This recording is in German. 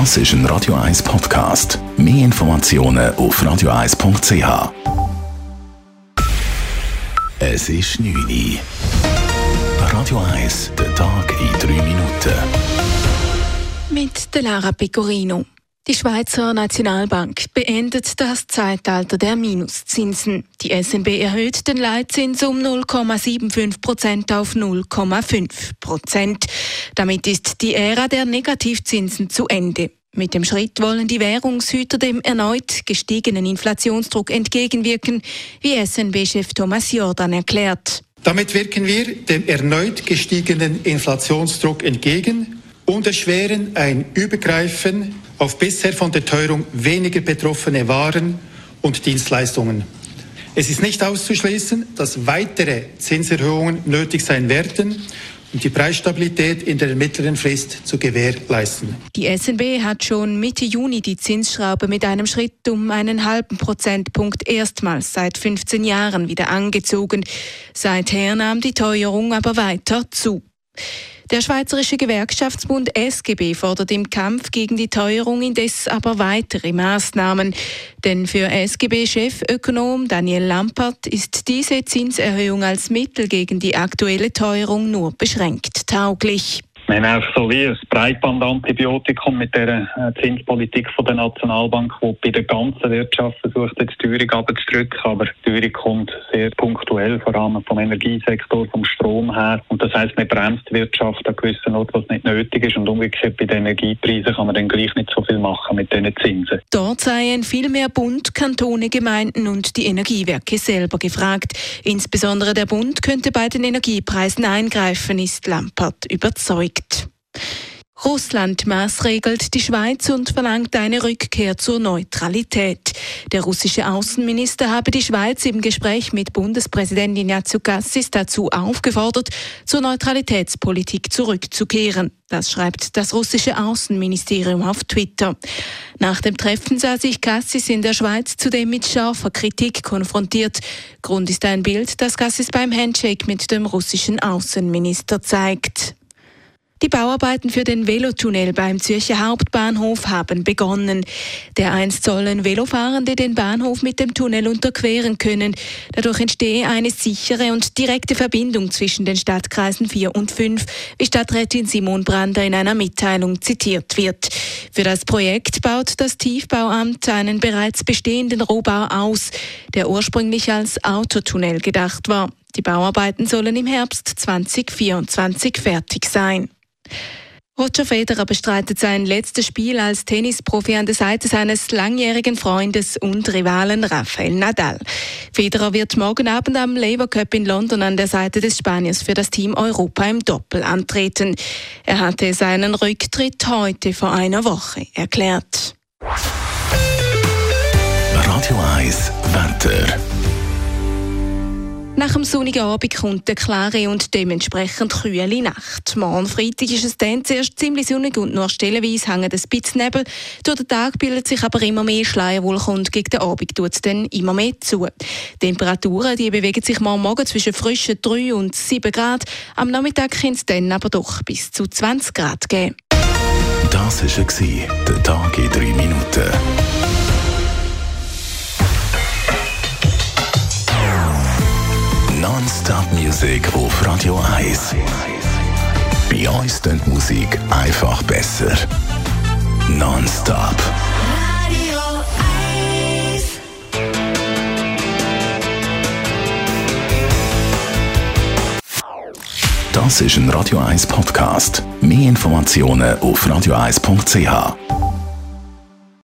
Das ist ein Radio 1 Podcast. Mehr Informationen auf radio1.ch. Es ist 9 Uhr. Radio 1, der Tag in 3 Minuten. Mit der Lara Pecorino. Die Schweizer Nationalbank beendet das Zeitalter der Minuszinsen. Die SNB erhöht den Leitzins um 0,75 Prozent auf 0,5 Prozent. Damit ist die Ära der Negativzinsen zu Ende. Mit dem Schritt wollen die Währungshüter dem erneut gestiegenen Inflationsdruck entgegenwirken, wie SNB-Chef Thomas Jordan erklärt. Damit wirken wir dem erneut gestiegenen Inflationsdruck entgegen und erschweren ein Übergreifen auf bisher von der Teuerung weniger betroffene Waren und Dienstleistungen. Es ist nicht auszuschließen, dass weitere Zinserhöhungen nötig sein werden, um die Preisstabilität in der mittleren Frist zu gewährleisten. Die SNB hat schon Mitte Juni die Zinsschraube mit einem Schritt um einen halben Prozentpunkt erstmals seit 15 Jahren wieder angezogen. Seither nahm die Teuerung aber weiter zu. Der Schweizerische Gewerkschaftsbund SGB fordert im Kampf gegen die Teuerung indes aber weitere Maßnahmen. Denn für SGB-Chefökonom Daniel Lampert ist diese Zinserhöhung als Mittel gegen die aktuelle Teuerung nur beschränkt tauglich. Wir haben einfach so wie ein Breitbandantibiotikum mit der äh, Zinspolitik von der Nationalbank, die bei der ganzen Wirtschaft versucht, die Steuerung abzudrücken. Aber die Steuerung kommt sehr punktuell, vor allem vom Energiesektor, vom Strom her. Und das heisst, man bremst die Wirtschaft an gewissen Orten, was nicht nötig ist. Und umgekehrt bei den Energiepreisen kann man dann gleich nicht so viel machen mit diesen Zinsen. Dort seien viel mehr Bund, Kantone, Gemeinden und die Energiewerke selber gefragt. Insbesondere der Bund könnte bei den Energiepreisen eingreifen, ist Lampert überzeugt liegt. Russland maßregelt die Schweiz und verlangt eine Rückkehr zur Neutralität. Der russische Außenminister habe die Schweiz im Gespräch mit Bundespräsident Ignazio Cassis dazu aufgefordert, zur Neutralitätspolitik zurückzukehren. Das schreibt das russische Außenministerium auf Twitter. Nach dem Treffen sah sich Cassis in der Schweiz zudem mit scharfer Kritik konfrontiert. Grund ist ein Bild, das Cassis beim Handshake mit dem russischen Außenminister zeigt. Die Bauarbeiten für den Velotunnel beim Zürcher Hauptbahnhof haben begonnen. Dereinst sollen Velofahrende den Bahnhof mit dem Tunnel unterqueren können. Dadurch entstehe eine sichere und direkte Verbindung zwischen den Stadtkreisen 4 und 5, wie Stadträtin Simon Brander in einer Mitteilung zitiert wird. Für das Projekt baut das Tiefbauamt einen bereits bestehenden Rohbau aus, der ursprünglich als Autotunnel gedacht war. Die Bauarbeiten sollen im Herbst 2024 fertig sein. Roger Federer bestreitet sein letztes Spiel als Tennisprofi an der Seite seines langjährigen Freundes und Rivalen Rafael Nadal. Federer wird morgen Abend am Labour Cup in London an der Seite des Spaniers für das Team Europa im Doppel antreten. Er hatte seinen Rücktritt heute vor einer Woche erklärt. Radio 1 Wetter. Nach dem sonnigen Abend kommt eine klare und dementsprechend kühle Nacht. Morgen Freitag ist es dann zuerst ziemlich sonnig und nur stellenweise hängen ein bisschen Nebel. Durch den Tag bildet sich aber immer mehr Schleierwolken und gegen den Abend tut es dann immer mehr zu. Die Temperaturen die bewegen sich morgen zwischen frischen 3 und 7 Grad. Am Nachmittag kann es dann aber doch bis zu 20 Grad geben. Das war der Tag in 3 Minuten. Non-Stop Music auf Radio 1. Bei uns klingt Musik einfach besser. Non-Stop. Radio 1. Das ist ein Radio 1 Podcast. Mehr Informationen auf radio1.ch.